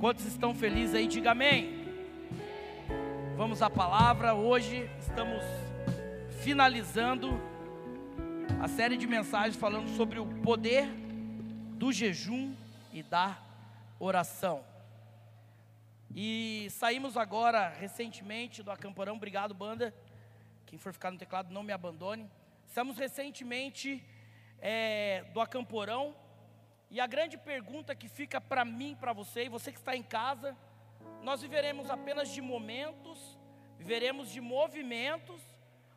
Quantos estão felizes aí? Diga amém. Vamos à palavra. Hoje estamos finalizando a série de mensagens falando sobre o poder do jejum e da oração. E saímos agora recentemente do acamporão. Obrigado, banda. Quem for ficar no teclado, não me abandone. Estamos recentemente é, do acamporão. E a grande pergunta que fica para mim, para você, e você que está em casa, nós viveremos apenas de momentos, viveremos de movimentos,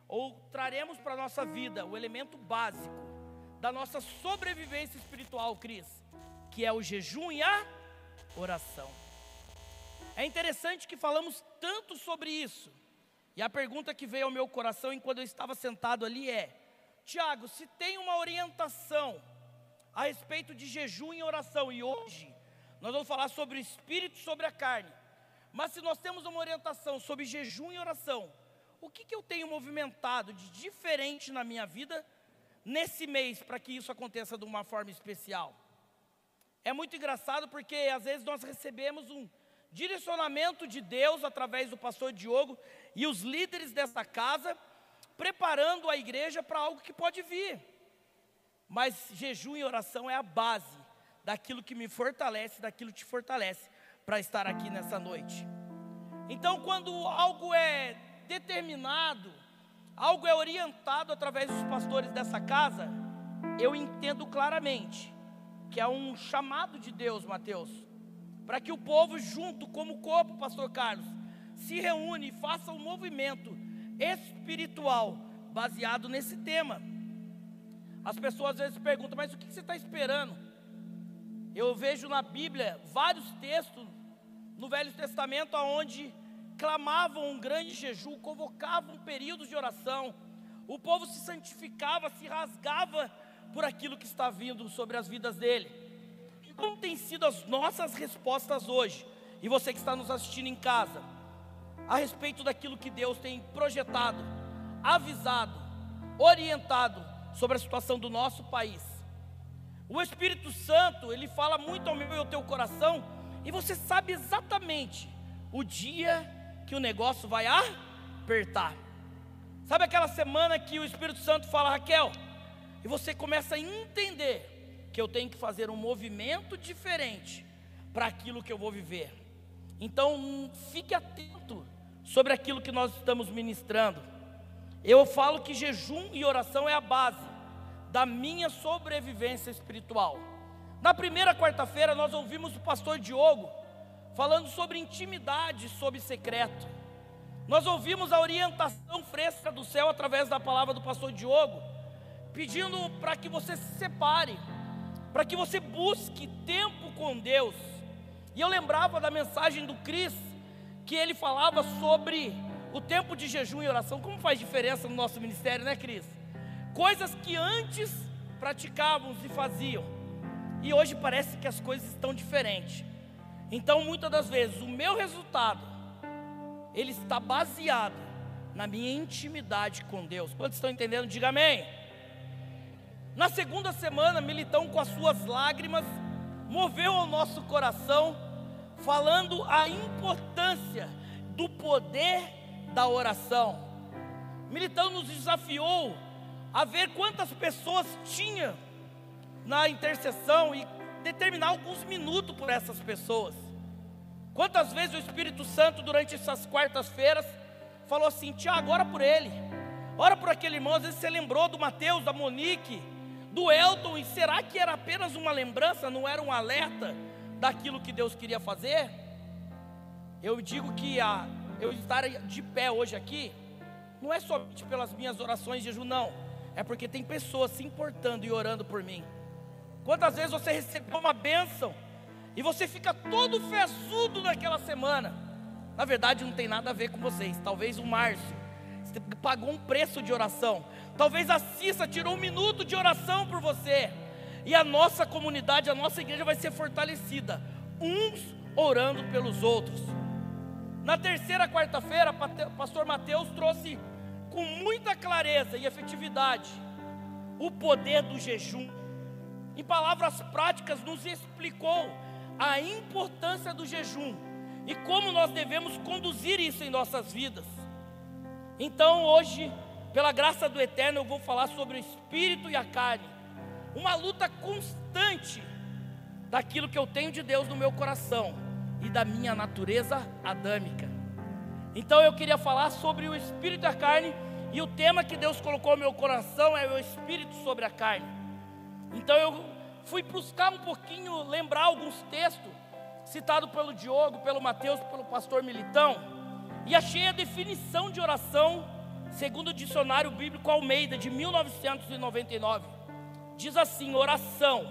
ou traremos para a nossa vida o elemento básico da nossa sobrevivência espiritual, Cris, que é o jejum e a oração. É interessante que falamos tanto sobre isso, e a pergunta que veio ao meu coração enquanto eu estava sentado ali é: Tiago, se tem uma orientação a respeito de jejum e oração, e hoje nós vamos falar sobre o espírito sobre a carne, mas se nós temos uma orientação sobre jejum e oração, o que, que eu tenho movimentado de diferente na minha vida nesse mês para que isso aconteça de uma forma especial? É muito engraçado porque às vezes nós recebemos um direcionamento de Deus através do pastor Diogo e os líderes dessa casa, preparando a igreja para algo que pode vir. Mas jejum e oração é a base daquilo que me fortalece, daquilo que te fortalece para estar aqui nessa noite. Então, quando algo é determinado, algo é orientado através dos pastores dessa casa, eu entendo claramente que é um chamado de Deus, Mateus, para que o povo, junto como corpo, Pastor Carlos, se reúne e faça um movimento espiritual baseado nesse tema. As pessoas às vezes perguntam, mas o que você está esperando? Eu vejo na Bíblia vários textos no Velho Testamento onde clamavam um grande jejum, convocavam períodos de oração, o povo se santificava, se rasgava por aquilo que está vindo sobre as vidas dele. E como têm sido as nossas respostas hoje? E você que está nos assistindo em casa, a respeito daquilo que Deus tem projetado, avisado, orientado sobre a situação do nosso país. O Espírito Santo, ele fala muito ao meu e ao teu coração, e você sabe exatamente o dia que o negócio vai apertar. Sabe aquela semana que o Espírito Santo fala, Raquel, e você começa a entender que eu tenho que fazer um movimento diferente para aquilo que eu vou viver. Então, fique atento sobre aquilo que nós estamos ministrando. Eu falo que jejum e oração é a base da minha sobrevivência espiritual. Na primeira quarta-feira, nós ouvimos o pastor Diogo falando sobre intimidade, sobre secreto. Nós ouvimos a orientação fresca do céu através da palavra do pastor Diogo, pedindo para que você se separe, para que você busque tempo com Deus. E eu lembrava da mensagem do Cris, que ele falava sobre o tempo de jejum e oração. Como faz diferença no nosso ministério, né, Cris? Coisas que antes praticávamos e faziam, e hoje parece que as coisas estão diferentes. Então, muitas das vezes, o meu resultado, ele está baseado na minha intimidade com Deus. Quantos estão entendendo? Diga amém. Na segunda semana, Militão, com as suas lágrimas, moveu o nosso coração, falando a importância do poder da oração. Militão nos desafiou a ver quantas pessoas tinha na intercessão e determinar alguns minutos por essas pessoas. Quantas vezes o Espírito Santo, durante essas quartas-feiras, falou assim: Tiago, ora por ele, ora por aquele irmão. Às vezes você lembrou do Mateus, da Monique, do Elton, e será que era apenas uma lembrança, não era um alerta daquilo que Deus queria fazer? Eu digo que a, eu estar de pé hoje aqui, não é somente pelas minhas orações de jejum, não, é porque tem pessoas se importando e orando por mim. Quantas vezes você recebeu uma bênção e você fica todo fesudo naquela semana? Na verdade, não tem nada a ver com vocês. Talvez o Márcio pagou um preço de oração. Talvez a Cissa tirou um minuto de oração por você. E a nossa comunidade, a nossa igreja vai ser fortalecida, uns orando pelos outros. Na terceira quarta-feira, pastor Mateus trouxe com muita clareza e efetividade o poder do jejum. Em palavras práticas, nos explicou a importância do jejum e como nós devemos conduzir isso em nossas vidas. Então, hoje, pela graça do Eterno, eu vou falar sobre o espírito e a carne, uma luta constante daquilo que eu tenho de Deus no meu coração e da minha natureza adâmica. Então, eu queria falar sobre o espírito e a carne, e o tema que Deus colocou no meu coração é o espírito sobre a carne. Então, eu fui buscar um pouquinho, lembrar alguns textos citados pelo Diogo, pelo Mateus, pelo pastor Militão, e achei a definição de oração segundo o dicionário bíblico Almeida de 1999. Diz assim: oração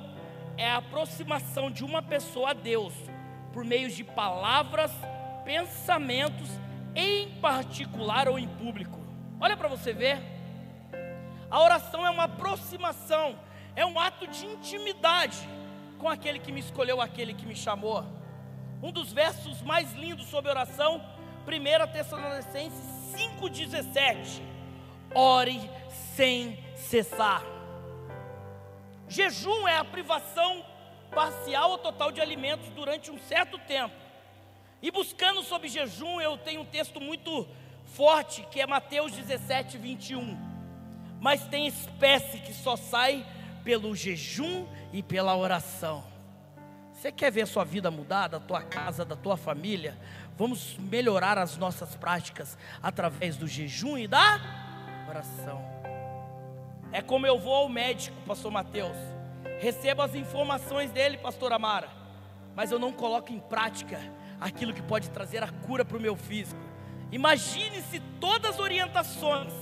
é a aproximação de uma pessoa a Deus por meio de palavras, pensamentos, em particular ou em público. Olha para você ver. A oração é uma aproximação, é um ato de intimidade com aquele que me escolheu, aquele que me chamou. Um dos versos mais lindos sobre oração, 1 Tessalonicenses 5,17. Ore sem cessar. Jejum é a privação parcial ou total de alimentos durante um certo tempo. E buscando sobre jejum, eu tenho um texto muito forte, que é Mateus 17, 21. Mas tem espécie que só sai pelo jejum e pela oração. Você quer ver a sua vida mudar, da tua casa, da tua família? Vamos melhorar as nossas práticas através do jejum e da oração. É como eu vou ao médico, pastor Mateus. Recebo as informações dele, pastor Amara. Mas eu não coloco em prática aquilo que pode trazer a cura para o meu físico. Imagine se todas as orientações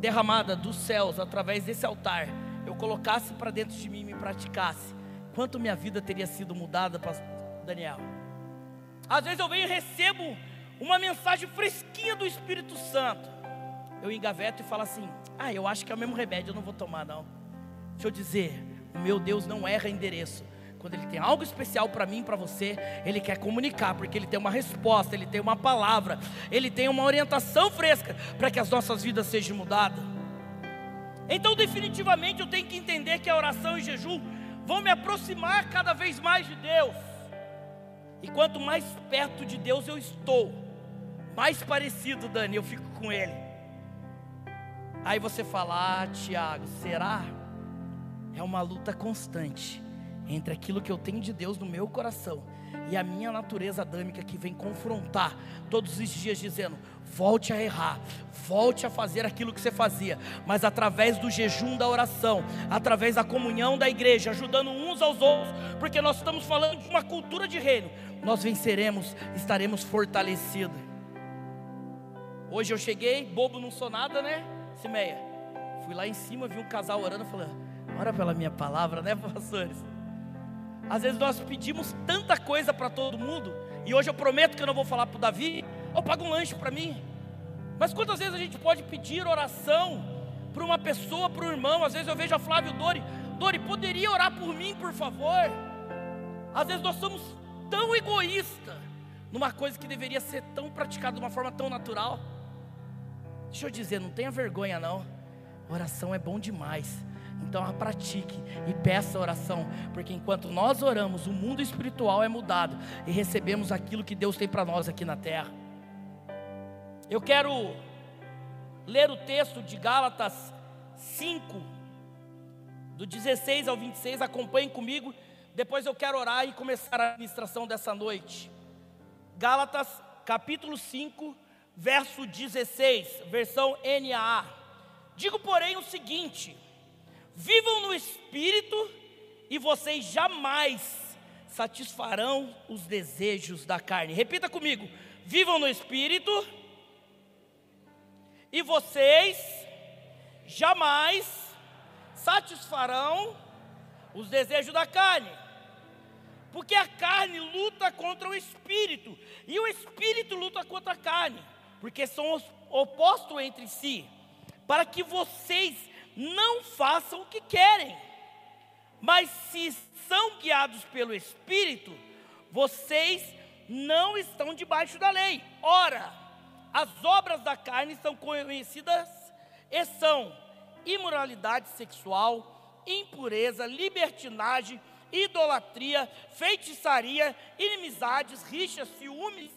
derramadas dos céus através desse altar eu colocasse para dentro de mim e me praticasse quanto minha vida teria sido mudada, pastor Daniel. Às vezes eu venho e recebo uma mensagem fresquinha do Espírito Santo. Eu engaveto e falo assim: Ah, eu acho que é o mesmo remédio, eu não vou tomar, não. Deixa eu dizer, o meu Deus não erra endereço. Quando Ele tem algo especial para mim, para você, Ele quer comunicar, porque Ele tem uma resposta, Ele tem uma palavra, Ele tem uma orientação fresca para que as nossas vidas sejam mudadas. Então, definitivamente, eu tenho que entender que a oração e jejum vão me aproximar cada vez mais de Deus. E quanto mais perto de Deus eu estou, mais parecido, Dani, eu fico com Ele. Aí você fala, ah, Tiago, será? É uma luta constante entre aquilo que eu tenho de Deus no meu coração e a minha natureza adâmica que vem confrontar todos os dias, dizendo: volte a errar, volte a fazer aquilo que você fazia, mas através do jejum da oração, através da comunhão da igreja, ajudando uns aos outros, porque nós estamos falando de uma cultura de reino, nós venceremos, estaremos fortalecidos. Hoje eu cheguei, bobo não sou nada, né, Simeia? Fui lá em cima, vi um casal orando, falei, ora pela minha palavra, né, pastores? Às vezes nós pedimos tanta coisa para todo mundo, e hoje eu prometo que eu não vou falar para o Davi, ou paga um lanche para mim. Mas quantas vezes a gente pode pedir oração para uma pessoa, para um irmão? Às vezes eu vejo a Flávio Dori, Dori, poderia orar por mim, por favor? Às vezes nós somos tão egoístas numa coisa que deveria ser tão praticada de uma forma tão natural. Deixa eu dizer, não tenha vergonha não. Oração é bom demais. Então a pratique e peça oração, porque enquanto nós oramos, o mundo espiritual é mudado e recebemos aquilo que Deus tem para nós aqui na terra. Eu quero ler o texto de Gálatas 5, do 16 ao 26, acompanhe comigo. Depois eu quero orar e começar a administração dessa noite. Gálatas capítulo 5, verso 16, versão NAA. Digo, porém, o seguinte: Vivam no espírito e vocês jamais satisfarão os desejos da carne. Repita comigo: vivam no espírito e vocês jamais satisfarão os desejos da carne. Porque a carne luta contra o espírito e o espírito luta contra a carne, porque são opostos entre si, para que vocês não façam o que querem. Mas se são guiados pelo Espírito, vocês não estão debaixo da lei. Ora, as obras da carne são conhecidas e são imoralidade sexual, impureza, libertinagem, idolatria, feitiçaria, inimizades, rixas, ciúmes,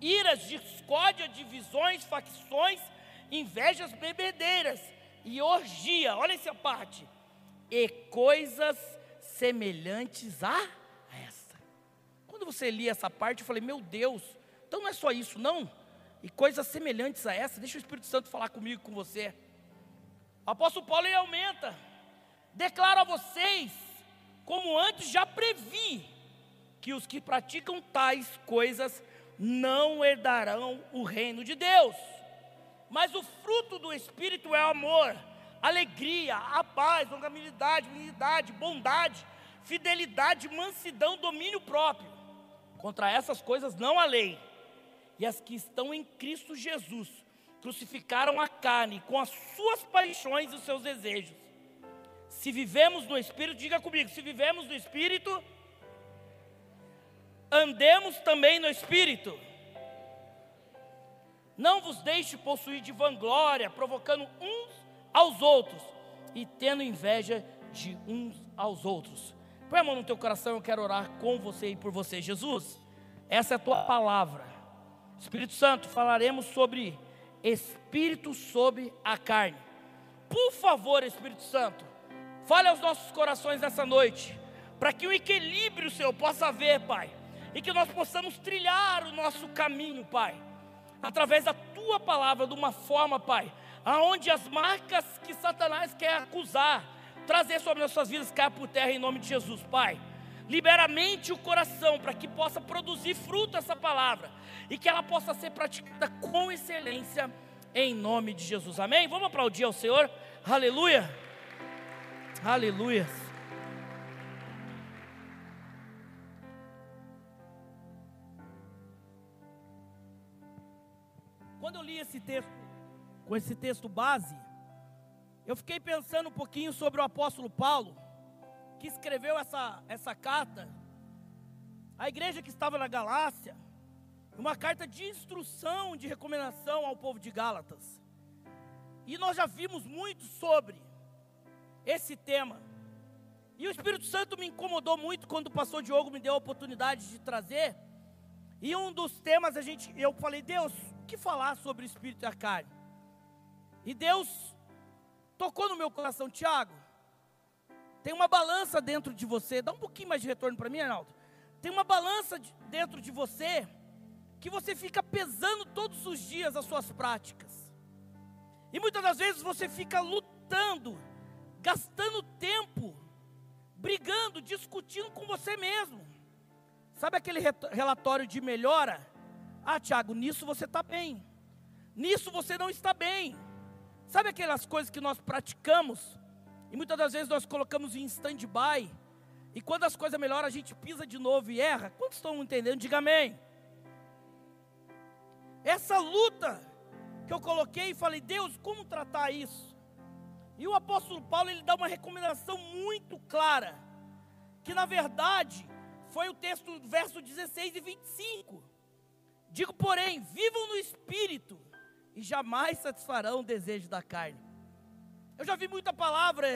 iras, discórdia, divisões, facções, invejas, bebedeiras e orgia. Olha essa parte. E coisas semelhantes a essa. Quando você lia essa parte, eu falei: Meu Deus, então não é só isso, não. E coisas semelhantes a essa, deixa o Espírito Santo falar comigo com você. O apóstolo Paulo ele aumenta. Declaro a vocês, como antes já previ, que os que praticam tais coisas não herdarão o reino de Deus. Mas o fruto do Espírito é amor, alegria, a paz, longanimidade, unidade, bondade, fidelidade, mansidão, domínio próprio. Contra essas coisas não há lei. E as que estão em Cristo Jesus crucificaram a carne com as suas paixões e os seus desejos. Se vivemos no Espírito, diga comigo, se vivemos no Espírito, andemos também no Espírito. Não vos deixe possuir de vanglória, provocando uns aos outros e tendo inveja de uns aos outros. Põe a mão no teu coração, eu quero orar com você e por você. Jesus, essa é a tua palavra. Espírito Santo, falaremos sobre espírito sobre a carne. Por favor, Espírito Santo, fale aos nossos corações nessa noite, para que o equilíbrio, Senhor, possa haver, Pai e que nós possamos trilhar o nosso caminho, Pai, através da tua palavra, de uma forma, Pai, aonde as marcas que Satanás quer acusar, trazer sobre nossas vidas, caia por terra em nome de Jesus, Pai. Libera a mente e o coração para que possa produzir fruto essa palavra e que ela possa ser praticada com excelência em nome de Jesus. Amém? Vamos aplaudir ao Senhor. Aleluia. Aleluia. Quando eu li esse texto, com esse texto base, eu fiquei pensando um pouquinho sobre o apóstolo Paulo, que escreveu essa, essa carta, a igreja que estava na Galácia, uma carta de instrução, de recomendação ao povo de Gálatas. E nós já vimos muito sobre esse tema. E o Espírito Santo me incomodou muito quando o pastor Diogo me deu a oportunidade de trazer. E um dos temas a gente, eu falei, Deus, que falar sobre o espírito e a carne. E Deus tocou no meu coração, Tiago. Tem uma balança dentro de você. Dá um pouquinho mais de retorno para mim, Arnaldo. Tem uma balança de, dentro de você que você fica pesando todos os dias as suas práticas. E muitas das vezes você fica lutando, gastando tempo, brigando, discutindo com você mesmo. Sabe aquele relatório de melhora? Ah, Tiago, nisso você está bem. Nisso você não está bem. Sabe aquelas coisas que nós praticamos e muitas das vezes nós colocamos em stand-by e quando as coisas melhoram a gente pisa de novo e erra? Quantos estão entendendo? Diga amém. Essa luta que eu coloquei e falei, Deus, como tratar isso? E o apóstolo Paulo ele dá uma recomendação muito clara, que na verdade foi o texto, verso 16 e 25 Digo, porém, vivam no espírito e jamais satisfarão o desejo da carne. Eu já vi muita palavra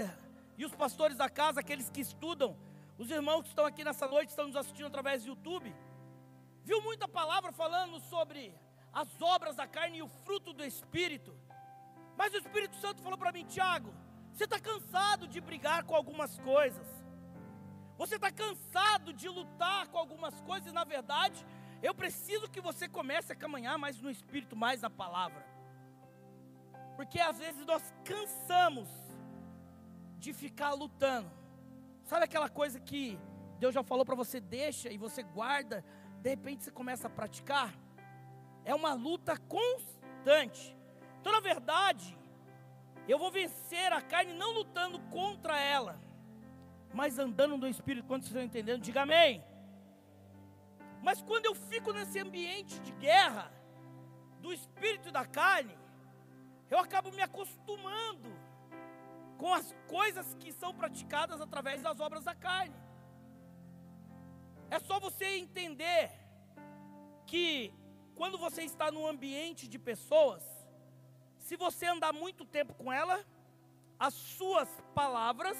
e os pastores da casa, aqueles que estudam, os irmãos que estão aqui nessa noite, estão nos assistindo através do YouTube, viu muita palavra falando sobre as obras da carne e o fruto do espírito. Mas o Espírito Santo falou para mim, Tiago, você está cansado de brigar com algumas coisas. Você está cansado de lutar com algumas coisas, e na verdade, eu preciso que você comece a caminhar mais no Espírito, mais na palavra. Porque às vezes nós cansamos de ficar lutando. Sabe aquela coisa que Deus já falou para você, deixa e você guarda, de repente você começa a praticar? É uma luta constante. Então, na verdade, eu vou vencer a carne não lutando contra ela, mas andando no Espírito. Quando vocês estão entendendo, diga amém. Mas quando eu fico nesse ambiente de guerra, do espírito e da carne, eu acabo me acostumando com as coisas que são praticadas através das obras da carne. É só você entender que quando você está num ambiente de pessoas, se você andar muito tempo com ela, as suas palavras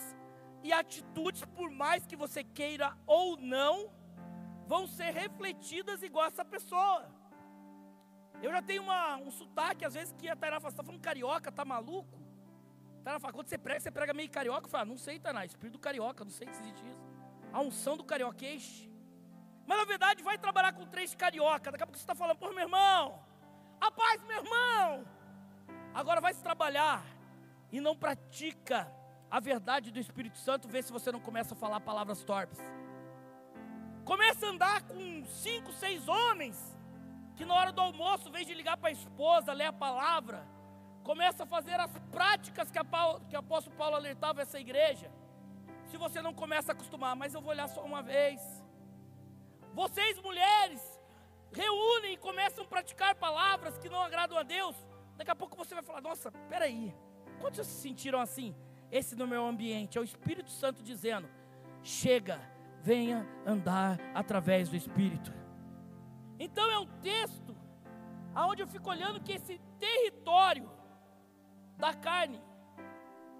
e atitudes, por mais que você queira ou não, vão ser refletidas igual essa pessoa. Eu já tenho uma, um sotaque, às vezes, que a Tainá fala, você está falando carioca, tá maluco? Tainá fala, quando você prega, você prega meio carioca. Eu falo, não sei, Tainá, espírito do carioca, não sei se existe isso. A unção do carioquês. Mas na verdade, vai trabalhar com três carioca. Daqui a pouco você está falando, pô, meu irmão, a paz, meu irmão. Agora vai se trabalhar e não pratica a verdade do Espírito Santo, vê se você não começa a falar palavras torpes. Começa a andar com cinco, seis homens que na hora do almoço, em vez de ligar para a esposa, ler a palavra, começa a fazer as práticas que, a Paulo, que o apóstolo Paulo alertava essa igreja. Se você não começa a acostumar, mas eu vou olhar só uma vez. Vocês, mulheres, reúnem e começam a praticar palavras que não agradam a Deus. Daqui a pouco você vai falar: Nossa, peraí, quantos se sentiram assim? Esse no meu ambiente é o Espírito Santo dizendo: Chega, venha andar através do Espírito. Então é um texto aonde eu fico olhando que esse território da carne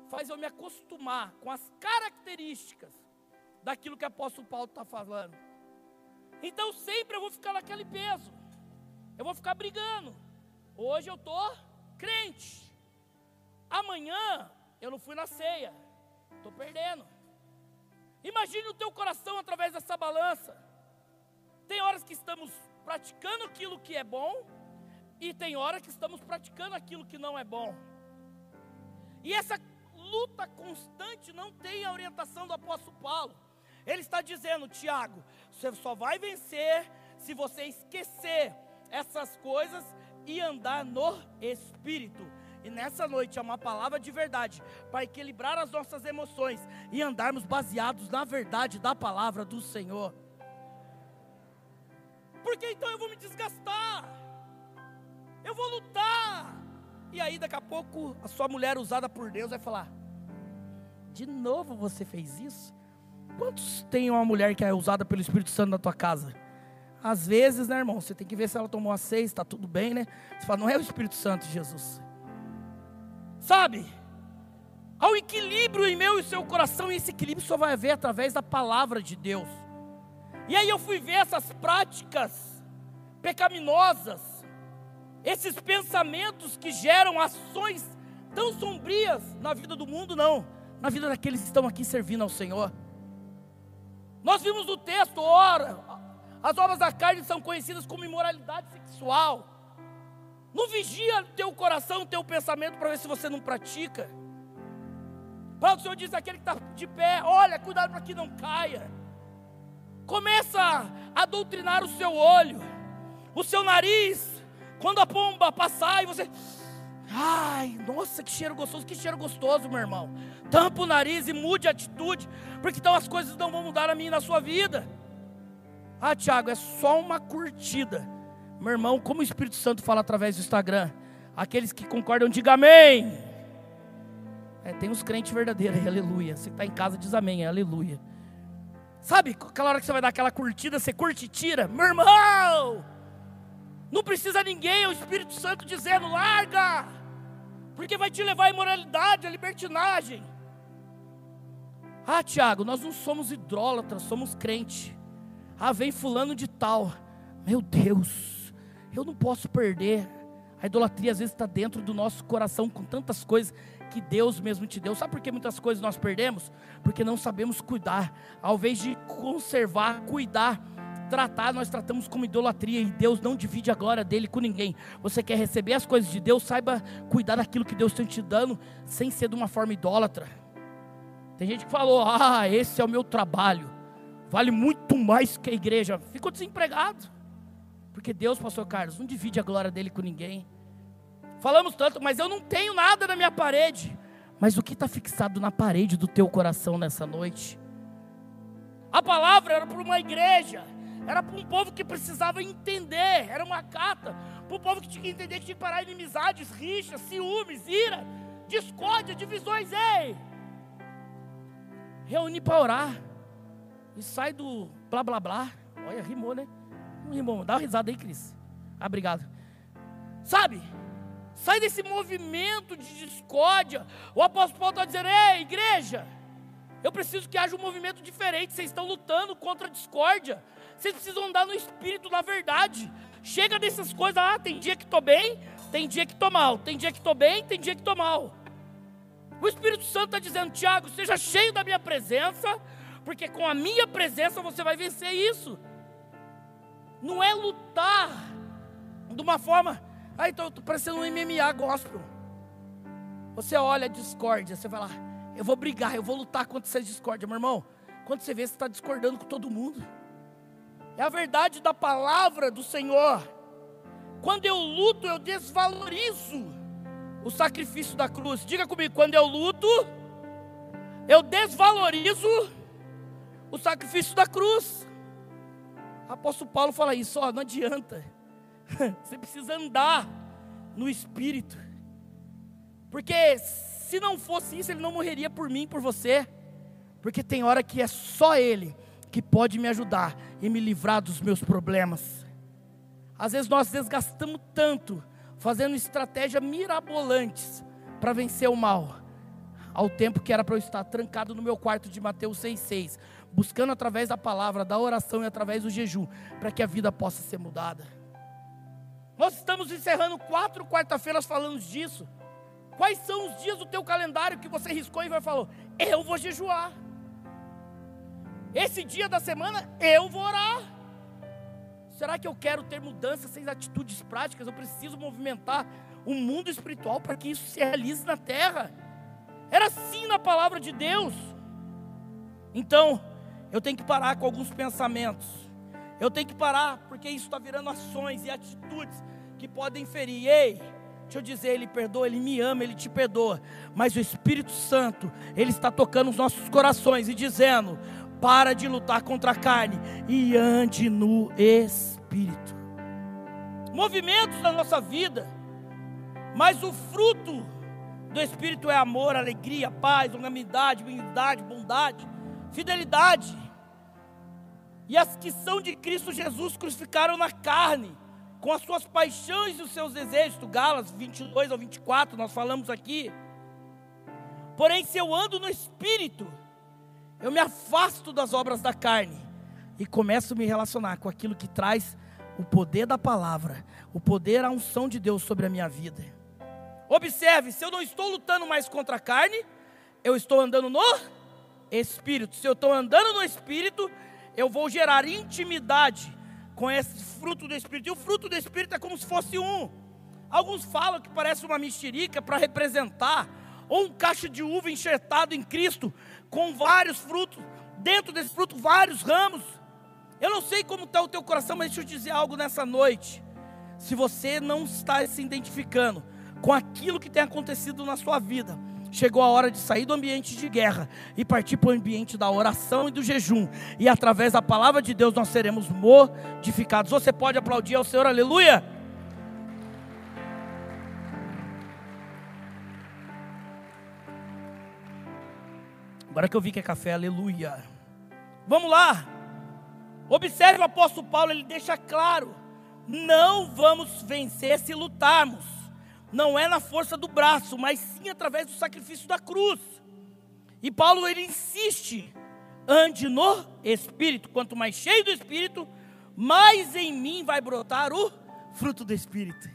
faz eu me acostumar com as características daquilo que o apóstolo Paulo está falando. Então sempre eu vou ficar naquele peso. Eu vou ficar brigando. Hoje eu estou crente. Amanhã eu não fui na ceia. Estou perdendo. Imagine o teu coração através dessa balança. Tem horas que estamos praticando aquilo que é bom, e tem hora que estamos praticando aquilo que não é bom. E essa luta constante não tem a orientação do apóstolo Paulo. Ele está dizendo, Tiago, você só vai vencer se você esquecer essas coisas e andar no Espírito. E nessa noite é uma palavra de verdade para equilibrar as nossas emoções e andarmos baseados na verdade da palavra do Senhor porque então eu vou me desgastar, eu vou lutar. E aí daqui a pouco a sua mulher usada por Deus vai falar: De novo você fez isso? Quantos tem uma mulher que é usada pelo Espírito Santo na tua casa? Às vezes, né, irmão? Você tem que ver se ela tomou a seis, está tudo bem, né? Você fala, não é o Espírito Santo, Jesus. Sabe? Um equilíbrio em meu e seu coração, e esse equilíbrio só vai haver através da palavra de Deus. E aí eu fui ver essas práticas pecaminosas, esses pensamentos que geram ações tão sombrias na vida do mundo, não, na vida daqueles que estão aqui servindo ao Senhor. Nós vimos no texto, ora, as obras da carne são conhecidas como imoralidade sexual. Não vigia teu coração, teu pensamento para ver se você não pratica. Paulo, o Senhor diz aquele que está de pé, olha, cuidado para que não caia. Começa a doutrinar o seu olho, o seu nariz. Quando a pomba passar e você. Ai, nossa, que cheiro gostoso, que cheiro gostoso, meu irmão. Tampa o nariz e mude a atitude, porque então as coisas não vão mudar a mim na sua vida. Ah, Tiago, é só uma curtida. Meu irmão, como o Espírito Santo fala através do Instagram, aqueles que concordam, diga amém. É, tem uns crentes verdadeiros, aleluia. Você está em casa diz amém, aleluia. Sabe, aquela hora que você vai dar aquela curtida, você curte e tira. Meu irmão, não precisa ninguém, é o Espírito Santo dizendo: larga, porque vai te levar à imoralidade, à libertinagem. Ah, Tiago, nós não somos idólatras, somos crente. Ah, vem fulano de tal. Meu Deus, eu não posso perder. A idolatria às vezes está dentro do nosso coração com tantas coisas que Deus mesmo te deu. Sabe por que muitas coisas nós perdemos? Porque não sabemos cuidar. Ao invés de conservar, cuidar, tratar, nós tratamos como idolatria e Deus não divide a glória dele com ninguém. Você quer receber as coisas de Deus, saiba cuidar daquilo que Deus está te dando, sem ser de uma forma idólatra. Tem gente que falou: Ah, esse é o meu trabalho, vale muito mais que a igreja. Ficou desempregado, porque Deus, Pastor Carlos, não divide a glória dele com ninguém. Falamos tanto, mas eu não tenho nada na minha parede. Mas o que está fixado na parede do teu coração nessa noite? A palavra era para uma igreja, era para um povo que precisava entender, era uma carta para o povo que tinha que entender que tinha que parar inimizades, rixas, ciúmes, ira, discórdia, divisões. Ei! Reunir para orar e sai do blá blá blá. Olha, rimou, né? Rimou, dá uma risada aí, Cris. Ah, obrigado. Sabe? Sai desse movimento de discórdia. O apóstolo Paulo está dizendo: Ei, igreja, Eu preciso que haja um movimento diferente. Vocês estão lutando contra a discórdia. Vocês precisam andar no espírito, na verdade. Chega dessas coisas, ah, tem dia que estou bem, tem dia que estou mal. Tem dia que estou bem, tem dia que estou mal. O Espírito Santo está dizendo, Tiago, seja cheio da minha presença, porque com a minha presença você vai vencer isso. Não é lutar de uma forma, eu estou parecendo um MMA gospel. Você olha a discórdia, você vai lá, eu vou brigar, eu vou lutar contra essa discórdia, meu irmão. Quando você vê, você está discordando com todo mundo. É a verdade da palavra do Senhor. Quando eu luto, eu desvalorizo o sacrifício da cruz. Diga comigo, quando eu luto, eu desvalorizo o sacrifício da cruz. Apóstolo Paulo fala isso, ó, não adianta. Você precisa andar no espírito. Porque se não fosse isso, ele não morreria por mim, por você. Porque tem hora que é só ele que pode me ajudar e me livrar dos meus problemas. Às vezes nós desgastamos tanto fazendo estratégias mirabolantes para vencer o mal, ao tempo que era para eu estar trancado no meu quarto de Mateus 6,6, buscando através da palavra, da oração e através do jejum, para que a vida possa ser mudada. Nós estamos encerrando quatro quarta-feiras falando disso. Quais são os dias do teu calendário que você riscou e vai falar: Eu vou jejuar. Esse dia da semana eu vou orar. Será que eu quero ter mudanças sem atitudes práticas? Eu preciso movimentar o mundo espiritual para que isso se realize na terra. Era assim na palavra de Deus. Então, eu tenho que parar com alguns pensamentos. Eu tenho que parar, porque isso está virando ações e atitudes que podem ferir. Ei, deixa eu dizer, Ele perdoa, Ele me ama, Ele te perdoa. Mas o Espírito Santo, Ele está tocando os nossos corações e dizendo: para de lutar contra a carne e ande no Espírito. Movimentos da nossa vida, mas o fruto do Espírito é amor, alegria, paz, longanimidade, benignidade, bondade, fidelidade. E as que são de Cristo Jesus crucificaram na carne, com as suas paixões e os seus desejos. Galas 22 ao 24, nós falamos aqui. Porém, se eu ando no Espírito, eu me afasto das obras da carne e começo a me relacionar com aquilo que traz o poder da palavra, o poder, a unção de Deus sobre a minha vida. Observe, se eu não estou lutando mais contra a carne, eu estou andando no espírito. Se eu estou andando no espírito, eu vou gerar intimidade com esse fruto do espírito. E o fruto do espírito é como se fosse um. Alguns falam que parece uma mexerica para representar, ou um caixa de uva enxertado em Cristo, com vários frutos, dentro desse fruto, vários ramos. Eu não sei como está o teu coração, mas deixa eu dizer algo nessa noite. Se você não está se identificando com aquilo que tem acontecido na sua vida, chegou a hora de sair do ambiente de guerra e partir para o ambiente da oração e do jejum. E através da palavra de Deus nós seremos modificados. Você pode aplaudir ao Senhor, aleluia. Agora que eu vi que é café, aleluia. Vamos lá. Observe o apóstolo Paulo, ele deixa claro: não vamos vencer se lutarmos. Não é na força do braço, mas sim através do sacrifício da cruz. E Paulo ele insiste: ande no espírito. Quanto mais cheio do espírito, mais em mim vai brotar o fruto do espírito.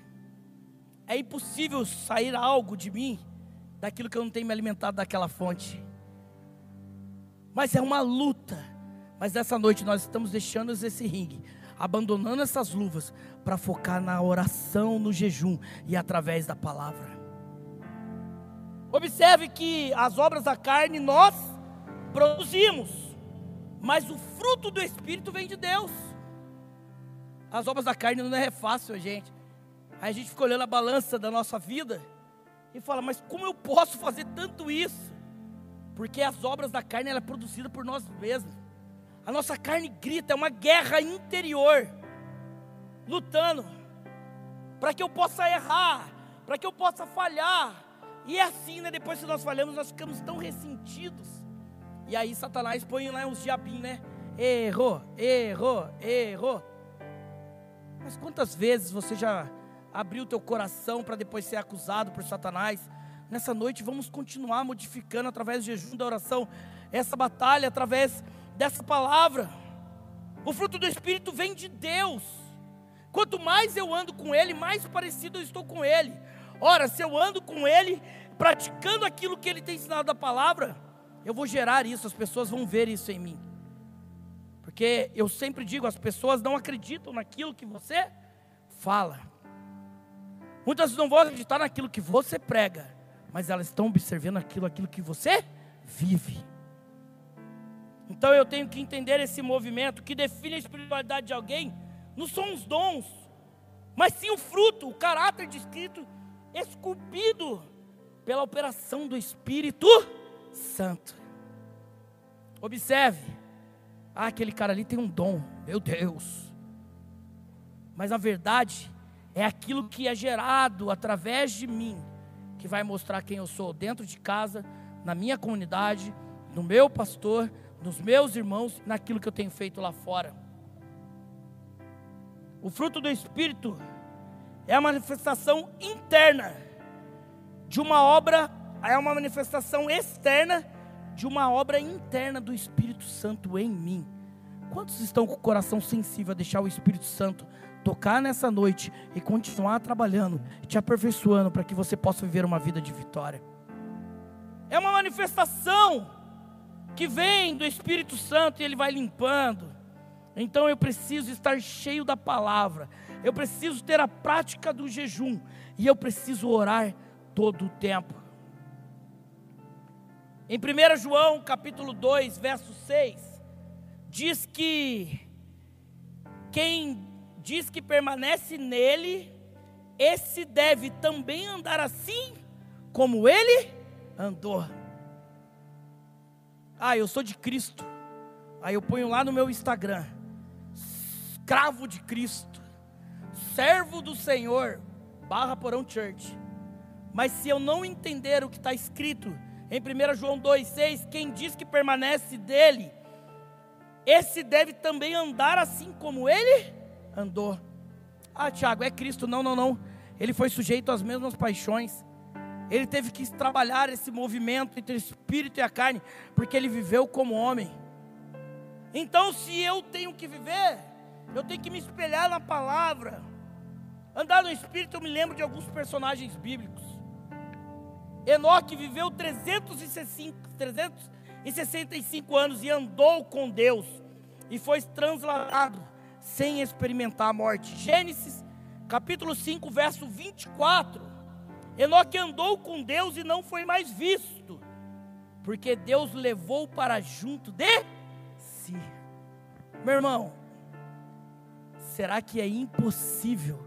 É impossível sair algo de mim daquilo que eu não tenho me alimentado daquela fonte mas é uma luta. Mas essa noite nós estamos deixando esse ringue, abandonando essas luvas para focar na oração, no jejum e através da palavra. Observe que as obras da carne nós produzimos, mas o fruto do Espírito vem de Deus. As obras da carne não é fácil, gente. Aí a gente fica olhando a balança da nossa vida e fala, mas como eu posso fazer tanto isso? Porque as obras da carne ela é produzida por nós mesmos. A nossa carne grita, é uma guerra interior, lutando para que eu possa errar, para que eu possa falhar. E é assim, né? Depois que nós falhamos, nós ficamos tão ressentidos. E aí Satanás põe lá uns diabinhos, né? Errou, errou, errou. Mas quantas vezes você já abriu teu coração para depois ser acusado por Satanás? Nessa noite vamos continuar modificando através do jejum da oração. essa batalha através dessa palavra. O fruto do Espírito vem de Deus. Quanto mais eu ando com Ele, mais parecido eu estou com Ele. Ora, se eu ando com Ele, praticando aquilo que Ele tem ensinado da palavra, eu vou gerar isso, as pessoas vão ver isso em mim. Porque eu sempre digo, as pessoas não acreditam naquilo que você fala. Muitas não vão acreditar naquilo que você prega, mas elas estão observando aquilo, aquilo que você vive. Então eu tenho que entender esse movimento que define a espiritualidade de alguém, não são os dons, mas sim o fruto, o caráter descrito, esculpido pela operação do Espírito Santo. Observe, ah, aquele cara ali tem um dom, meu Deus. Mas a verdade é aquilo que é gerado através de mim, que vai mostrar quem eu sou dentro de casa, na minha comunidade, no meu pastor, nos meus irmãos, naquilo que eu tenho feito lá fora. O fruto do Espírito é a manifestação interna de uma obra, é uma manifestação externa de uma obra interna do Espírito Santo em mim. Quantos estão com o coração sensível a deixar o Espírito Santo tocar nessa noite e continuar trabalhando, te aperfeiçoando para que você possa viver uma vida de vitória? É uma manifestação que vem do Espírito Santo e ele vai limpando. Então eu preciso estar cheio da palavra, eu preciso ter a prática do jejum e eu preciso orar todo o tempo. Em 1 João capítulo 2, verso 6, diz que quem diz que permanece nele, esse deve também andar assim como ele andou. Ah, eu sou de Cristo. Aí eu ponho lá no meu Instagram, escravo de Cristo, servo do Senhor, barra porão church. Mas se eu não entender o que está escrito em 1 João 2,6, quem diz que permanece dele, esse deve também andar assim como ele andou. Ah, Tiago, é Cristo. Não, não, não. Ele foi sujeito às mesmas paixões. Ele teve que trabalhar esse movimento entre o espírito e a carne, porque ele viveu como homem. Então, se eu tenho que viver, eu tenho que me espelhar na palavra. Andar no espírito, eu me lembro de alguns personagens bíblicos. Enoque viveu 365, 365 anos e andou com Deus e foi transladado sem experimentar a morte. Gênesis capítulo 5, verso 24. Enoque andou com Deus e não foi mais visto, porque Deus levou para junto de si. Meu irmão, será que é impossível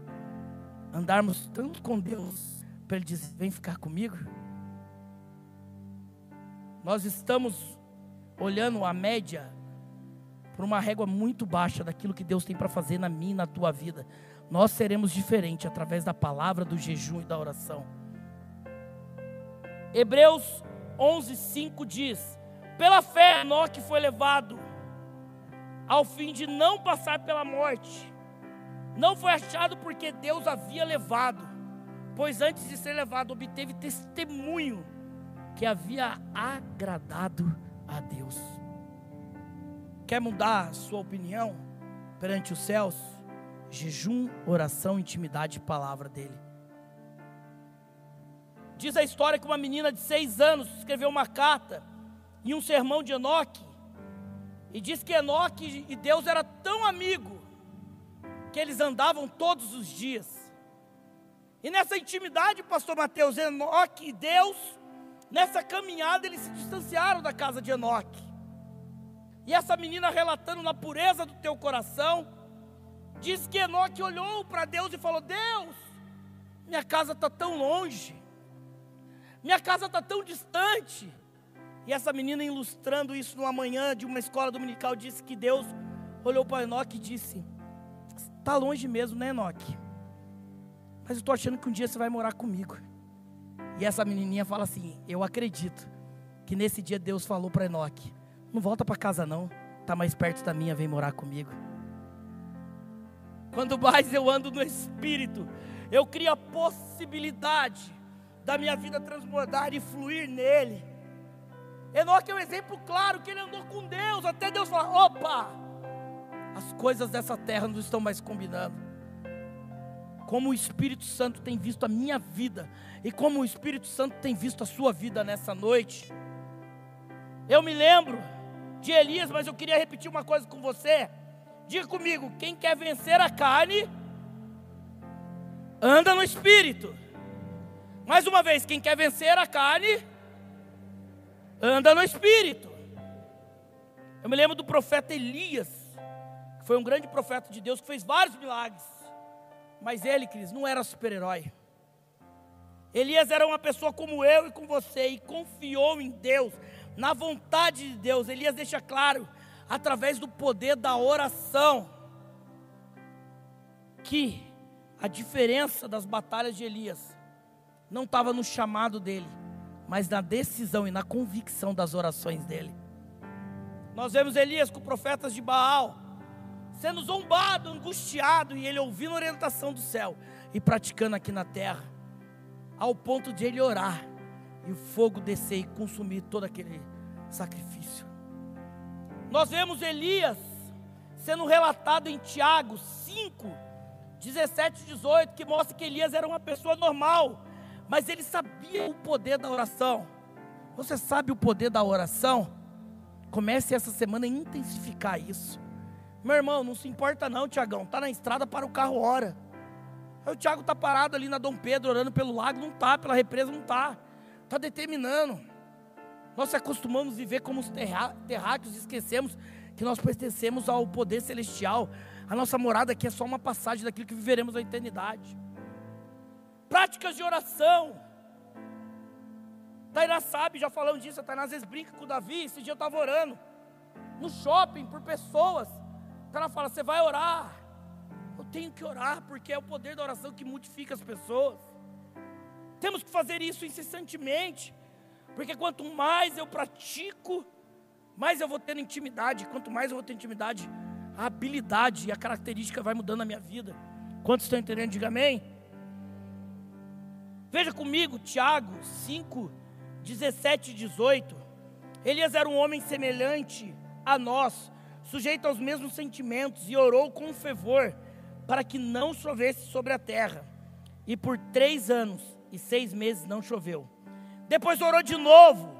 andarmos tanto com Deus para Ele dizer: vem ficar comigo? Nós estamos olhando a média por uma régua muito baixa daquilo que Deus tem para fazer na minha e na tua vida. Nós seremos diferentes através da palavra, do jejum e da oração. Hebreus 11:5 diz: Pela fé Enoque foi levado ao fim de não passar pela morte. Não foi achado porque Deus havia levado, pois antes de ser levado obteve testemunho que havia agradado a Deus. Quer mudar sua opinião perante os céus? Jejum, oração, intimidade e palavra dele. Diz a história que uma menina de seis anos escreveu uma carta em um sermão de Enoque. E diz que Enoque e Deus era tão amigo que eles andavam todos os dias. E nessa intimidade, pastor Mateus, Enoque e Deus Nessa caminhada eles se distanciaram da casa de Enoque. E essa menina relatando na pureza do teu coração, diz que Enoque olhou para Deus e falou: Deus, minha casa está tão longe, minha casa está tão distante. E essa menina ilustrando isso numa manhã de uma escola dominical, disse que Deus olhou para Enoque e disse: Está longe mesmo, né, Enoque? Mas eu estou achando que um dia você vai morar comigo. E essa menininha fala assim: Eu acredito que nesse dia Deus falou para Enoque: Não volta para casa, não. Tá mais perto da minha, vem morar comigo. Quando mais eu ando no Espírito, eu crio a possibilidade da minha vida transbordar e fluir nele. Enoque é um exemplo claro que ele andou com Deus, até Deus falar: opa, as coisas dessa terra não estão mais combinando. Como o Espírito Santo tem visto a minha vida e como o Espírito Santo tem visto a sua vida nessa noite. Eu me lembro de Elias, mas eu queria repetir uma coisa com você. Diga comigo: quem quer vencer a carne, anda no espírito. Mais uma vez, quem quer vencer a carne, anda no espírito. Eu me lembro do profeta Elias, que foi um grande profeta de Deus, que fez vários milagres. Mas ele, Cris, não era super-herói. Elias era uma pessoa como eu e com você, e confiou em Deus, na vontade de Deus. Elias deixa claro, através do poder da oração, que a diferença das batalhas de Elias não estava no chamado dele, mas na decisão e na convicção das orações dele. Nós vemos Elias com profetas de Baal, sendo zombado, angustiado, e ele ouvindo a orientação do céu e praticando aqui na terra, ao ponto de ele orar e o fogo descer e consumir todo aquele sacrifício. Nós vemos Elias sendo relatado em Tiago 5, 17 e 18, que mostra que Elias era uma pessoa normal, mas ele sabia o poder da oração. Você sabe o poder da oração? Comece essa semana a intensificar isso. Meu irmão, não se importa não, Tiagão. Está na estrada para o carro hora. Aí o Tiago está parado ali na Dom Pedro, orando pelo lago, não está, pela represa não está. Está determinando. Nós acostumamos a viver como os terráqueos e esquecemos que nós pertencemos ao poder celestial. A nossa morada aqui é só uma passagem daquilo que viveremos a eternidade. Práticas de oração. Tairá sabe, já falamos disso, a Tainá às vezes brinca com o Davi, esse dia eu estava orando. No shopping, por pessoas. Ela fala, você vai orar. Eu tenho que orar, porque é o poder da oração que modifica as pessoas. Temos que fazer isso incessantemente. Porque quanto mais eu pratico, mais eu vou ter intimidade. Quanto mais eu vou ter intimidade, a habilidade e a característica vai mudando na minha vida. Quantos estão entendendo? Diga amém. Veja comigo, Tiago 5, 17 e 18. Elias era um homem semelhante a nós, sujeito aos mesmos sentimentos, e orou com fervor para que não chovesse sobre a terra. E por três anos e seis meses não choveu. Depois orou de novo.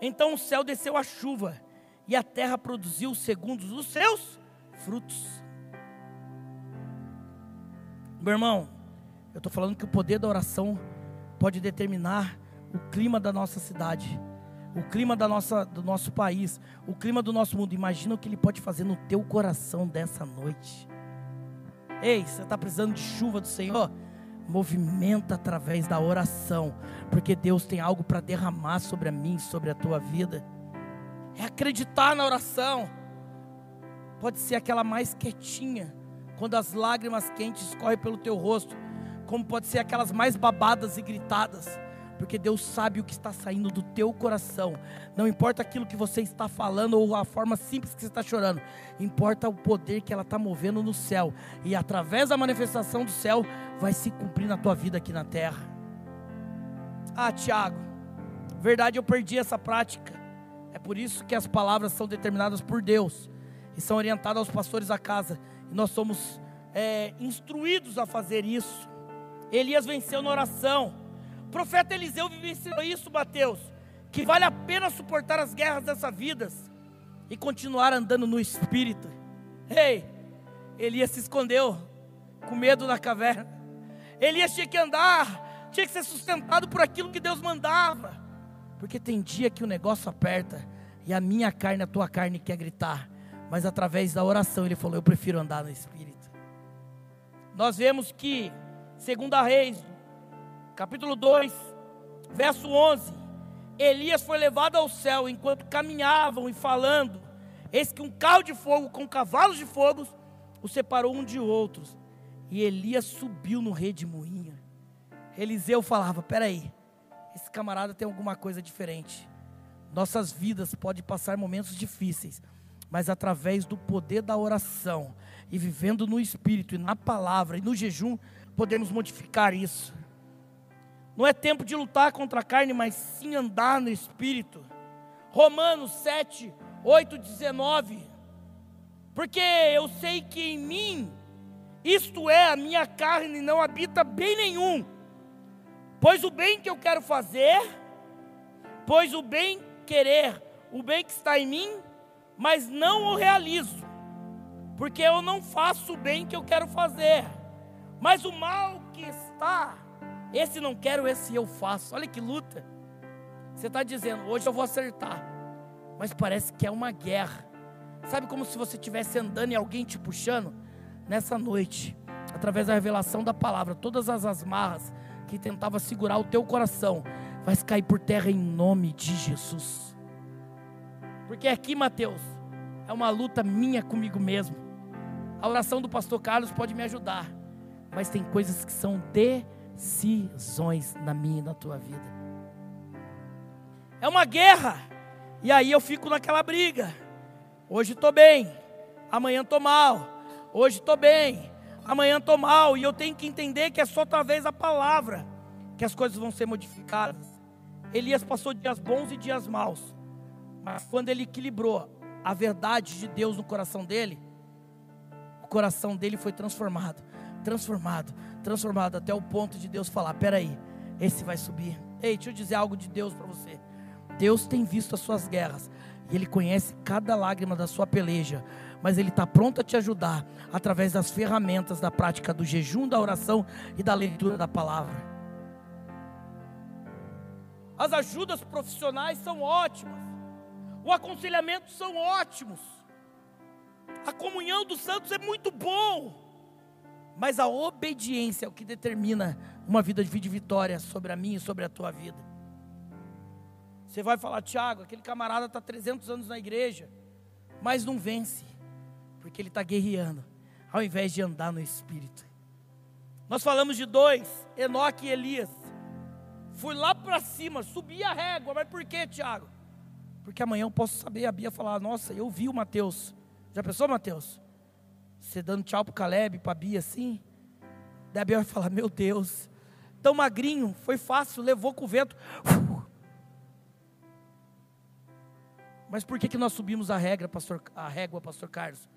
Então o céu desceu a chuva, e a terra produziu segundo os seus frutos. Meu irmão, eu estou falando que o poder da oração pode determinar o clima da nossa cidade, o clima da nossa, do nosso país, o clima do nosso mundo. Imagina o que ele pode fazer no teu coração dessa noite. Ei, você está precisando de chuva do Senhor? Movimenta através da oração, porque Deus tem algo para derramar sobre a mim, sobre a tua vida. É acreditar na oração. Pode ser aquela mais quietinha, quando as lágrimas quentes escorrem pelo teu rosto como pode ser aquelas mais babadas e gritadas, porque Deus sabe o que está saindo do teu coração. Não importa aquilo que você está falando ou a forma simples que você está chorando, importa o poder que ela está movendo no céu, e através da manifestação do céu, vai se cumprir na tua vida aqui na terra. Ah, Tiago, verdade, eu perdi essa prática. É por isso que as palavras são determinadas por Deus e são orientadas aos pastores da casa, e nós somos é, instruídos a fazer isso. Elias venceu na oração. Profeta Eliseu vivenciou isso, Mateus. Que vale a pena suportar as guerras dessa vida e continuar andando no espírito. Ei, Elias se escondeu com medo na caverna. Elias tinha que andar, tinha que ser sustentado por aquilo que Deus mandava. Porque tem dia que o negócio aperta e a minha carne, a tua carne quer gritar. Mas através da oração ele falou: Eu prefiro andar no espírito. Nós vemos que Segunda Reis, capítulo 2, verso 11. Elias foi levado ao céu enquanto caminhavam e falando. Eis que um carro de fogo com cavalos de fogo o separou um de outros. E Elias subiu no redemoinho. Eliseu falava: Peraí, esse camarada tem alguma coisa diferente. Nossas vidas podem passar momentos difíceis, mas através do poder da oração e vivendo no Espírito e na palavra e no jejum, podemos modificar isso. Não é tempo de lutar contra a carne, mas sim andar no espírito. Romanos 7, 8, 19. Porque eu sei que em mim, isto é, a minha carne não habita bem nenhum. Pois o bem que eu quero fazer, pois o bem querer, o bem que está em mim, mas não o realizo. Porque eu não faço o bem que eu quero fazer, mas o mal que está, esse não quero, esse eu faço. Olha que luta. Você está dizendo, hoje eu vou acertar, mas parece que é uma guerra. Sabe como se você estivesse andando e alguém te puxando? Nessa noite, através da revelação da palavra, todas as asmarras que tentava segurar o teu coração, vai cair por terra em nome de Jesus. Porque aqui, Mateus, é uma luta minha comigo mesmo. A oração do pastor Carlos pode me ajudar, mas tem coisas que são decisões na minha e na tua vida. É uma guerra. E aí eu fico naquela briga. Hoje estou bem, amanhã estou mal. Hoje estou bem, amanhã estou mal. E eu tenho que entender que é só através da palavra que as coisas vão ser modificadas. Elias passou dias bons e dias maus. Mas quando ele equilibrou a verdade de Deus no coração dele, o coração dele foi transformado, transformado, transformado até o ponto de Deus falar: peraí, esse vai subir. Ei, deixa eu dizer algo de Deus para você. Deus tem visto as suas guerras e Ele conhece cada lágrima da sua peleja, mas Ele está pronto a te ajudar através das ferramentas da prática do jejum, da oração e da leitura da palavra. As ajudas profissionais são ótimas, o aconselhamento são ótimos, a comunhão dos santos é muito bom, mas a obediência é o que determina uma vida de vitória sobre a minha e sobre a tua vida. Você vai falar, Tiago, aquele camarada está 300 anos na igreja, mas não vence, porque ele está guerreando, ao invés de andar no Espírito. Nós falamos de dois, Enoque e Elias. Fui lá para cima, subi a régua, mas por que, Tiago? Porque amanhã eu posso saber, a Bia falar, nossa, eu vi o Mateus. Já pensou, Mateus? Você dando tchau para o Caleb, para a Bia assim? Daí a Bia vai falar, meu Deus, tão magrinho, foi fácil, levou com o vento. Uf, Mas por que, que nós subimos a regra, pastor, a régua, pastor Carlos?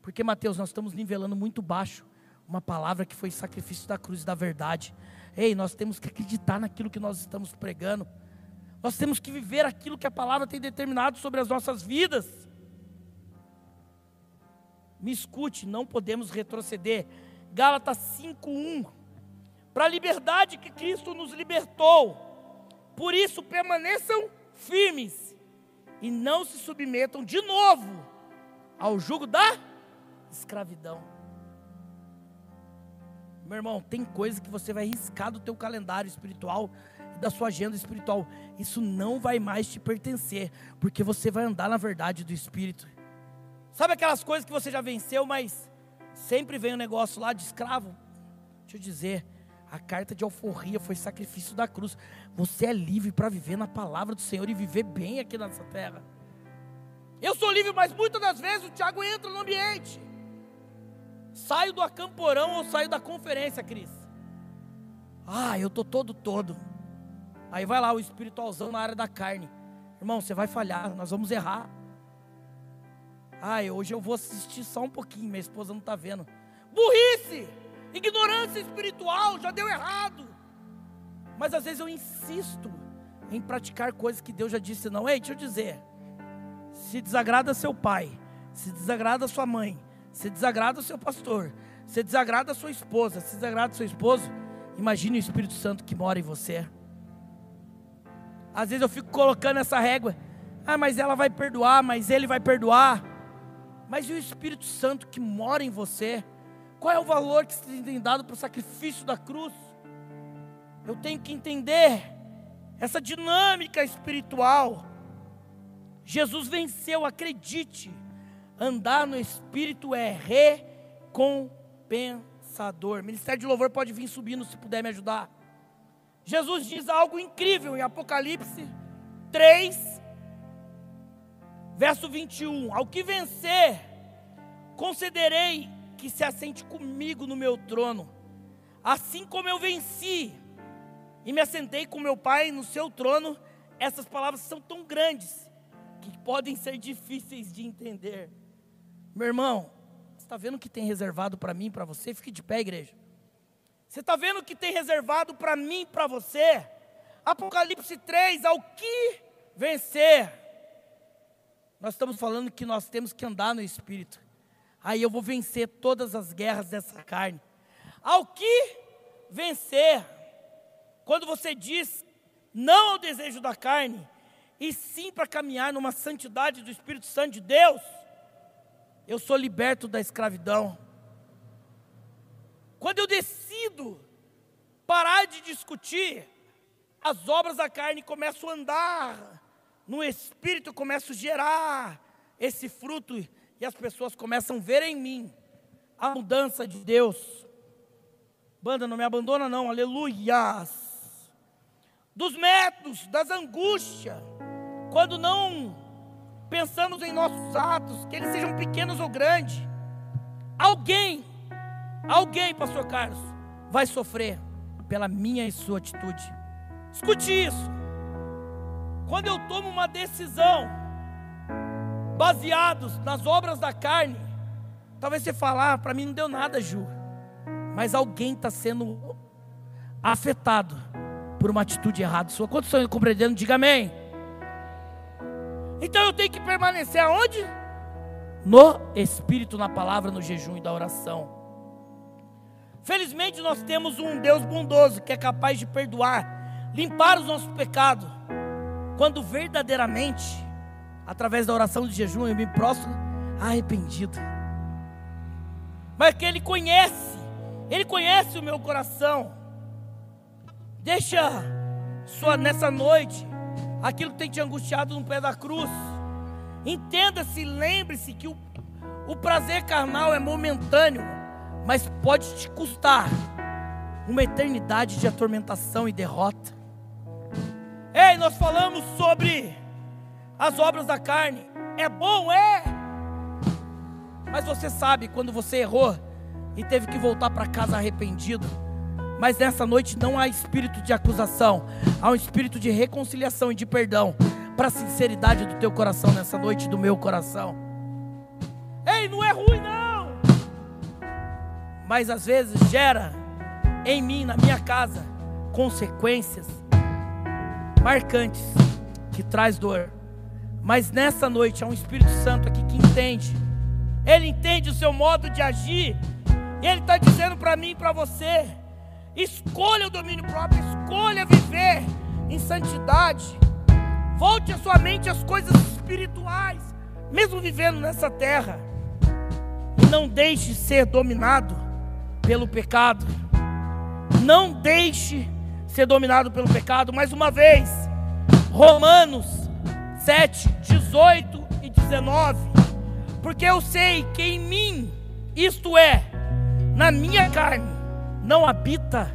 Porque, Mateus, nós estamos nivelando muito baixo uma palavra que foi sacrifício da cruz da verdade. Ei, nós temos que acreditar naquilo que nós estamos pregando. Nós temos que viver aquilo que a palavra tem determinado sobre as nossas vidas. Me escute, não podemos retroceder. Gálatas 5:1. Para a liberdade que Cristo nos libertou. Por isso permaneçam firmes e não se submetam de novo ao jugo da escravidão. Meu irmão, tem coisa que você vai riscar do teu calendário espiritual da sua agenda espiritual. Isso não vai mais te pertencer, porque você vai andar na verdade do Espírito. Sabe aquelas coisas que você já venceu, mas sempre vem um negócio lá de escravo? Deixa eu dizer, a carta de alforria foi sacrifício da cruz. Você é livre para viver na palavra do Senhor e viver bem aqui nessa terra. Eu sou livre, mas muitas das vezes o Tiago entra no ambiente. Saio do acamporão ou saio da conferência, Cris. Ah, eu tô todo todo. Aí vai lá o espiritualzão na área da carne. Irmão, você vai falhar, nós vamos errar. Ah, hoje eu vou assistir só um pouquinho, minha esposa não está vendo. Burrice! ignorância espiritual, já deu errado. Mas às vezes eu insisto em praticar coisas que Deus já disse não. Ei, deixa eu dizer. Se desagrada seu pai, se desagrada sua mãe, se desagrada seu pastor, se desagrada sua esposa, se desagrada seu esposo, imagine o Espírito Santo que mora em você. Às vezes eu fico colocando essa régua. Ah, mas ela vai perdoar, mas ele vai perdoar. Mas e o Espírito Santo que mora em você? Qual é o valor que se tem dado para o sacrifício da cruz? Eu tenho que entender essa dinâmica espiritual. Jesus venceu, acredite. Andar no Espírito é recompensador. Ministério de Louvor pode vir subindo se puder me ajudar. Jesus diz algo incrível em Apocalipse 3, verso 21. Ao que vencer, concederei que se assente comigo no meu trono, assim como eu venci e me assentei com meu Pai no seu trono. Essas palavras são tão grandes que podem ser difíceis de entender. Meu irmão, você está vendo o que tem reservado para mim para você? Fique de pé, igreja. Você está vendo o que tem reservado para mim para você? Apocalipse 3, ao que vencer. Nós estamos falando que nós temos que andar no Espírito. Aí eu vou vencer todas as guerras dessa carne. Ao que vencer. Quando você diz não ao desejo da carne, e sim para caminhar numa santidade do Espírito Santo de Deus, eu sou liberto da escravidão. Quando eu decido parar de discutir, as obras da carne começam a andar, no Espírito começam a gerar esse fruto, e as pessoas começam a ver em mim a mudança de Deus. Banda, não me abandona, não, aleluias dos métodos, das angústias, quando não pensamos em nossos atos, que eles sejam pequenos ou grandes, alguém, alguém, Pastor Carlos, vai sofrer pela minha e sua atitude. Escute isso. Quando eu tomo uma decisão baseados nas obras da carne, talvez você falar, ah, para mim não deu nada, Ju. Mas alguém está sendo afetado por uma atitude errada sua. Quantos estão compreendendo? Diga amém. Então eu tenho que permanecer aonde? No Espírito, na palavra, no jejum e da oração. Felizmente nós temos um Deus bondoso que é capaz de perdoar, limpar os nossos pecados. Quando verdadeiramente, através da oração de jejum, eu me prostro arrependido. Mas que Ele conhece, Ele conhece o meu coração. Deixa sua, nessa noite aquilo que tem te angustiado no pé da cruz. Entenda-se, lembre-se que o, o prazer carnal é momentâneo, mas pode te custar uma eternidade de atormentação e derrota. Ei, nós falamos sobre as obras da carne. É bom, é. Mas você sabe quando você errou e teve que voltar para casa arrependido mas nessa noite não há espírito de acusação, há um espírito de reconciliação e de perdão para a sinceridade do teu coração nessa noite, do meu coração. Ei, não é ruim não. Mas às vezes gera em mim, na minha casa, consequências marcantes que traz dor. Mas nessa noite há um Espírito Santo aqui que entende. Ele entende o seu modo de agir. E ele está dizendo para mim e para você: Escolha o domínio próprio, escolha viver em santidade. Volte a sua mente às coisas espirituais, mesmo vivendo nessa terra. E não deixe ser dominado pelo pecado. Não deixe ser dominado pelo pecado. Mais uma vez, Romanos 7, 18 e 19. Porque eu sei que em mim, isto é, na minha carne, não habita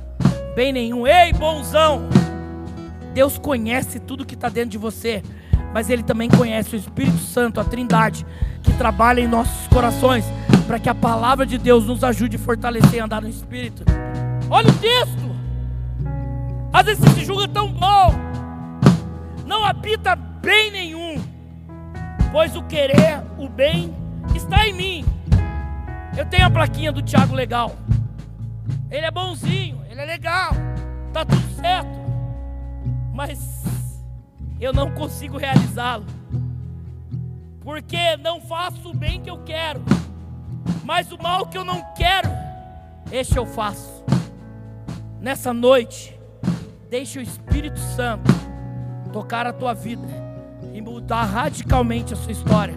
bem nenhum. Ei, bonzão! Deus conhece tudo que está dentro de você, mas Ele também conhece o Espírito Santo, a Trindade, que trabalha em nossos corações, para que a palavra de Deus nos ajude a fortalecer e andar no Espírito. Olha o texto! Às vezes você se julga tão bom, não habita bem nenhum, pois o querer, o bem, está em mim. Eu tenho a plaquinha do Tiago legal. Ele é bonzinho, ele é legal, tá tudo certo. Mas eu não consigo realizá-lo. Porque não faço o bem que eu quero, mas o mal que eu não quero, este eu faço. Nessa noite, deixe o Espírito Santo tocar a tua vida e mudar radicalmente a sua história.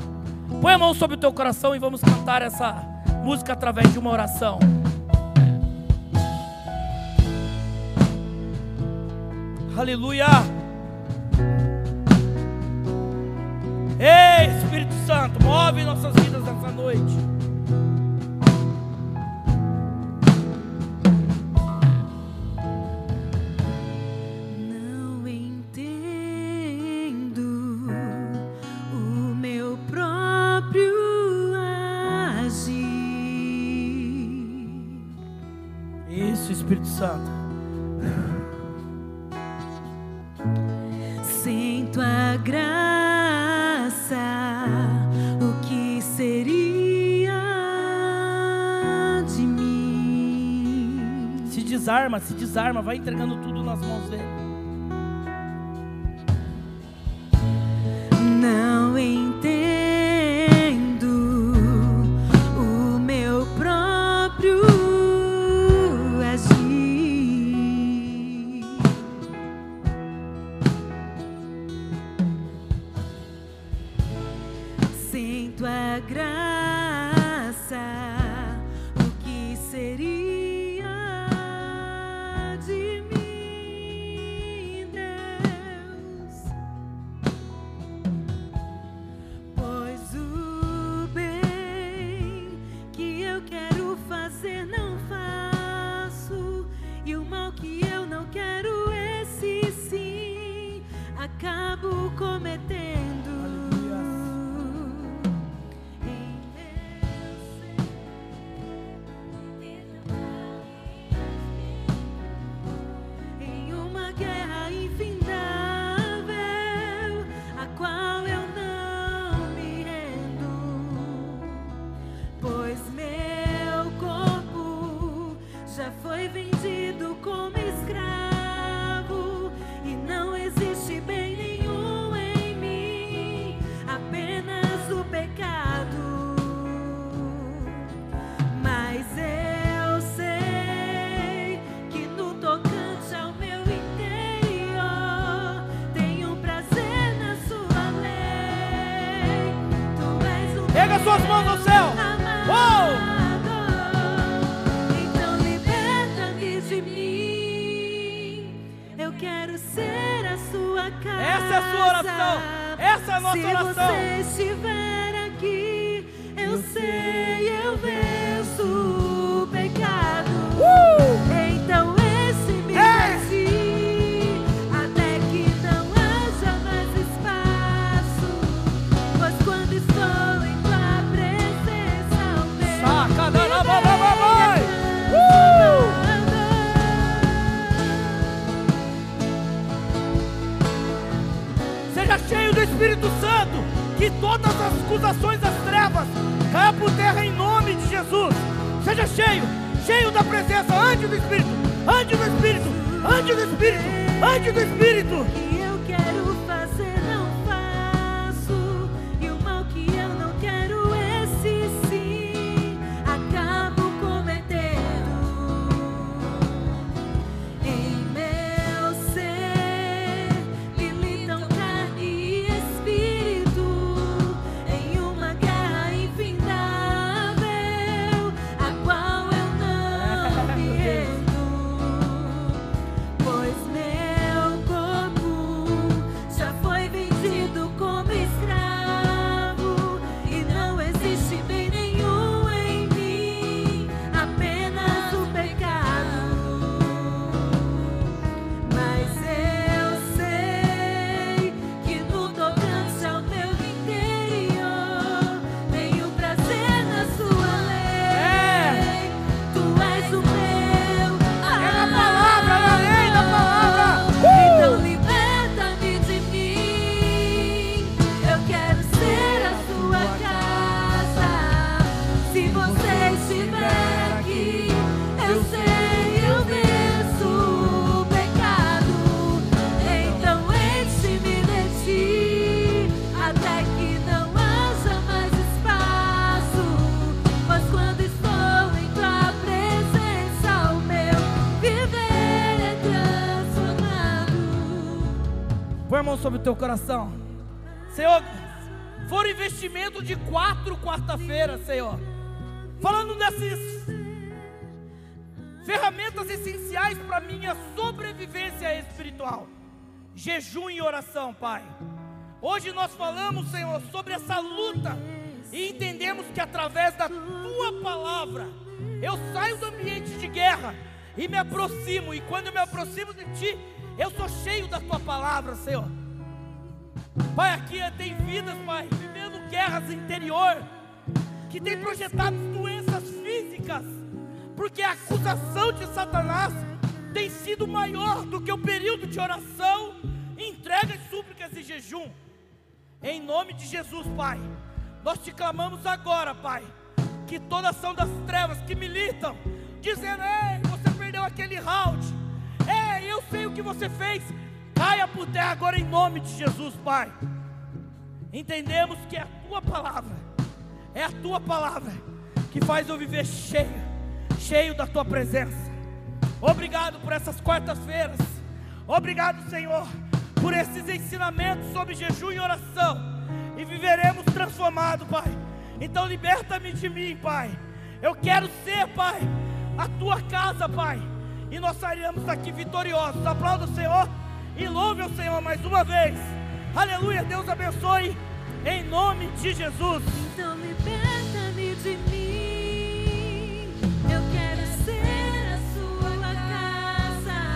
Põe a mão sobre o teu coração e vamos cantar essa música através de uma oração. Aleluia. Ei, Espírito Santo, move nossas vidas nessa noite. Santo. a graça, o que seria de mim? Se desarma, se desarma, vai entregando tudo nas mãos dele. mão sobre o teu coração. Senhor, for investimento de quatro quarta-feira, Senhor. Falando dessas ferramentas essenciais para minha sobrevivência espiritual. Jejum e oração, Pai. Hoje nós falamos, Senhor, sobre essa luta e entendemos que através da tua palavra eu saio do ambiente de guerra e me aproximo, e quando eu me aproximo de ti, eu sou cheio da tua palavra, Senhor. Pai, aqui tem vidas, Pai, vivendo guerras interior, que tem projetado doenças físicas, porque a acusação de Satanás tem sido maior do que o período de oração, entregas, súplicas e jejum. Em nome de Jesus, Pai, nós te clamamos agora, Pai, que toda ação das trevas que militam, dizendo: Ei, você perdeu aquele round, ei, eu sei o que você fez, Caia por terra agora em nome de Jesus, Pai. Entendemos que é a tua palavra, é a tua palavra que faz eu viver cheio, cheio da tua presença. Obrigado por essas quartas-feiras. Obrigado, Senhor, por esses ensinamentos sobre jejum e oração. E viveremos transformados, Pai. Então liberta-me de mim, Pai. Eu quero ser, Pai, a tua casa, Pai. E nós sairemos daqui vitoriosos. Aplauda o Senhor e louve o Senhor mais uma vez. Aleluia, Deus abençoe. Em nome de Jesus.